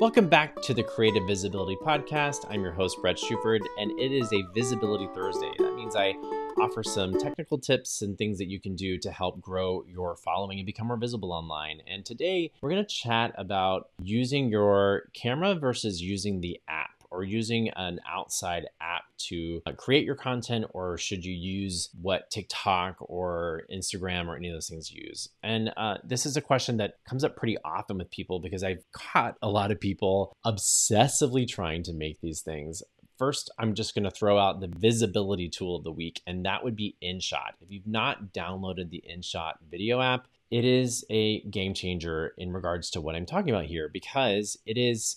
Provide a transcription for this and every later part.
Welcome back to the CreatiVisibility Podcast. I'm your host, Bret Shuford, and it is a Visibility Thursday. That means I offer some technical tips and things that you can do to help grow your following and become more visible online. And today we're going to chat about using your camera versus using the app or using an outside app to uh, create your content, or should you use what TikTok or Instagram or any of those things use? And uh, this is a question that comes up pretty often with people because I've caught a lot of people obsessively trying to make these things first, I'm just going to throw out the visibility tool of the week, and that would be InShot. If you've not downloaded the InShot video app, it is a game changer in regards to what I'm talking about here because it is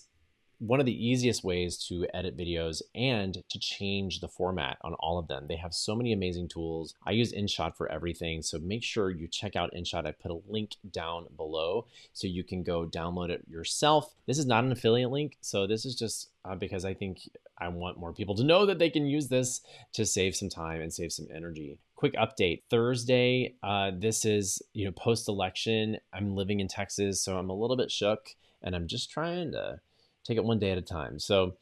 one of the easiest ways to edit videos and to change the format on all of them. They have so many amazing tools. I use InShot for everything, so make sure you check out InShot. I put a link down below so you can go download it yourself. This is not an affiliate link, so this is just uh, because I think I want more people to know that they can use this to save some time and save some energy quick update thursday uh, this is you know post election i'm living in texas so i'm a little bit shook and i'm just trying to take it one day at a time. So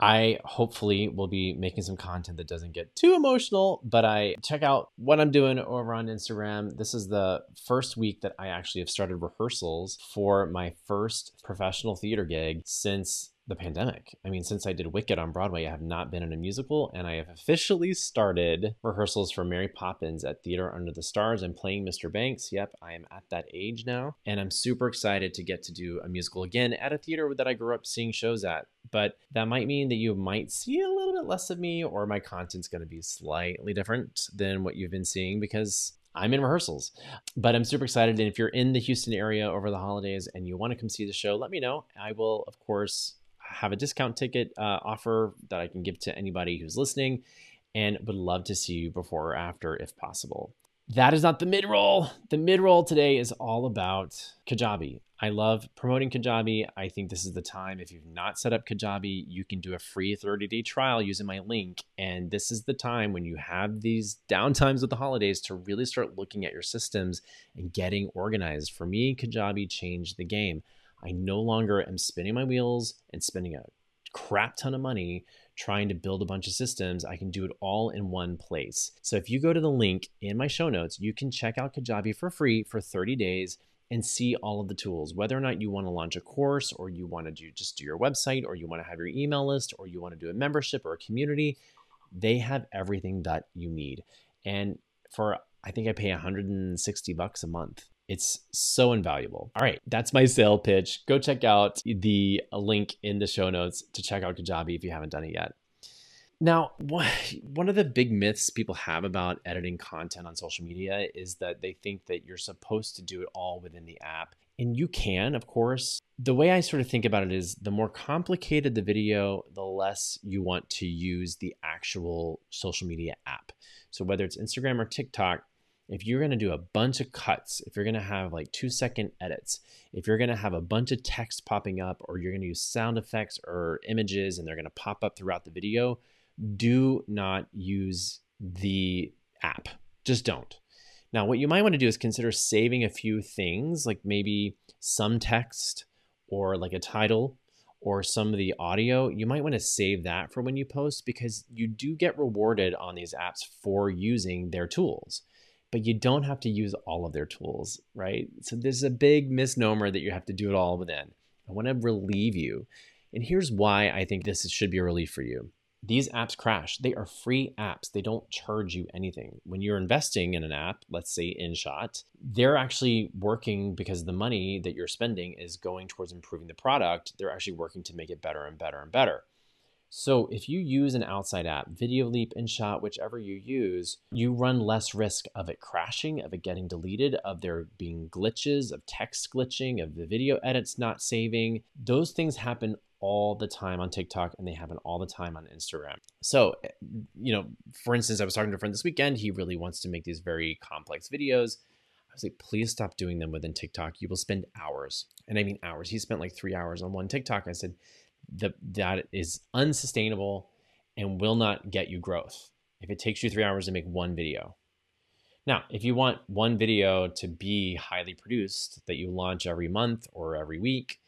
I hopefully will be making some content that doesn't get too emotional, but I check out what I'm doing over on Instagram. This is the first week that I actually have started rehearsals for my first professional theater gig since the pandemic. I mean, since I did Wicked on Broadway, I have not been in a musical, and I have officially started rehearsals for Mary Poppins at Theater Under the Stars. I'm playing Mr. Banks. Yep, I am at that age now, and I'm super excited to get to do a musical again at a theater that I grew up seeing shows at. But that might mean that you might see a little bit less of me, or my content's going to be slightly different than what you've been seeing because I'm in rehearsals, but I'm super excited. And if you're in the Houston area over the holidays and you want to come see the show, let me know. I will, of course, have a discount ticket uh, offer that I can give to anybody who's listening and would love to see you before or after if possible. That is not the mid roll. The mid roll today is all about Kajabi. I love promoting Kajabi. I think this is the time. If you've not set up Kajabi, you can do a free 30 day trial using my link. And this is the time when you have these downtimes with the holidays to really start looking at your systems and getting organized. For me, Kajabi changed the game. I no longer am spinning my wheels and spending a crap ton of money trying to build a bunch of systems. I can do it all in one place. So if you go to the link in my show notes, you can check out Kajabi for free for 30 days and see all of the tools. Whether or not you want to launch a course or you want to do just do your website or you want to have your email list or you want to do a membership or a community, they have everything that you need. And for I think I pay 160 bucks a month it's so invaluable. All right, that's my sale pitch. Go check out the link in the show notes to check out Kajabi if you haven't done it yet. Now, one of the big myths people have about editing content on social media is that they think that you're supposed to do it all within the app. And you can, of course. The way I sort of think about it is the more complicated the video, the less you want to use the actual social media app. So, whether it's Instagram or TikTok, if you're going to do a bunch of cuts, if you're going to have like two second edits, if you're going to have a bunch of text popping up, or you're going to use sound effects or images and they're going to pop up throughout the video, do not use the app. Just don't. Now, what you might want to do is consider saving a few things, like maybe some text or like a title or some of the audio. You might want to save that for when you post because you do get rewarded on these apps for using their tools but you don't have to use all of their tools, right? So there's a big misnomer that you have to do it all within. I want to relieve you. And here's why I think this should be a relief for you. These apps crash. They are free apps. They don't charge you anything. When you're investing in an app, let's say InShot, they're actually working because the money that you're spending is going towards improving the product. They're actually working to make it better and better and better. So if you use an outside app, Videoleap, InShot, whichever you use, you run less risk of it crashing, of it getting deleted, of there being glitches, of text glitching, of the video edits not saving. Those things happen all the time on TikTok and they happen all the time on Instagram. So, eh, you know, for instance, I was talking to a friend this weekend. He really wants to make these very complex videos. I was like, please stop doing them within TikTok. You will spend hours. And I mean hours. He spent like three hours on one TikTok. I said, the, that is unsustainable and will not get you growth if it takes you three hours to make one video. Now, if you want one video to be highly produced that you launch every month or every week,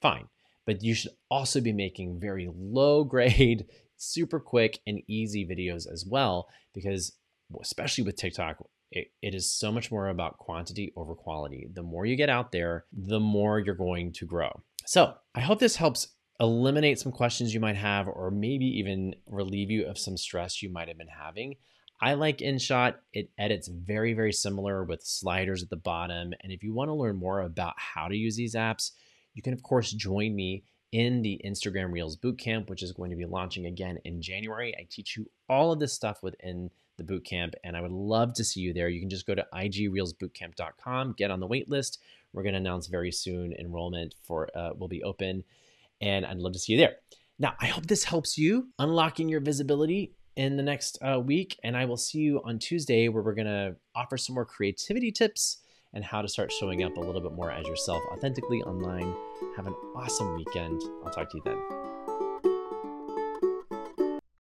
fine. but you should also be making very low grade, super quick, and easy videos as well, because especially with TikTok, it, it is so much more about quantity over quality. The more you get out there, the more you're going to grow. So I hope this helps eliminate some questions you might have, or maybe even relieve you of some stress you might have been having. I like InShot. It edits very, very similar with sliders at the bottom. And if you want to learn more about how to use these apps, you can, of course, join me in the Instagram Reels Bootcamp, which is going to be launching again in January. I teach you all of this stuff within the bootcamp, and I would love to see you there. You can just go to igreelsbootcamp.com, get on the wait list. We're going to announce very soon enrollment for uh, will be open, and I'd love to see you there. Now, I hope this helps you unlocking your visibility in the next uh, week, and I will see you on Tuesday where we're going to offer some more creativity tips and how to start showing up a little bit more as yourself authentically online. Have an awesome weekend. I'll talk to you then.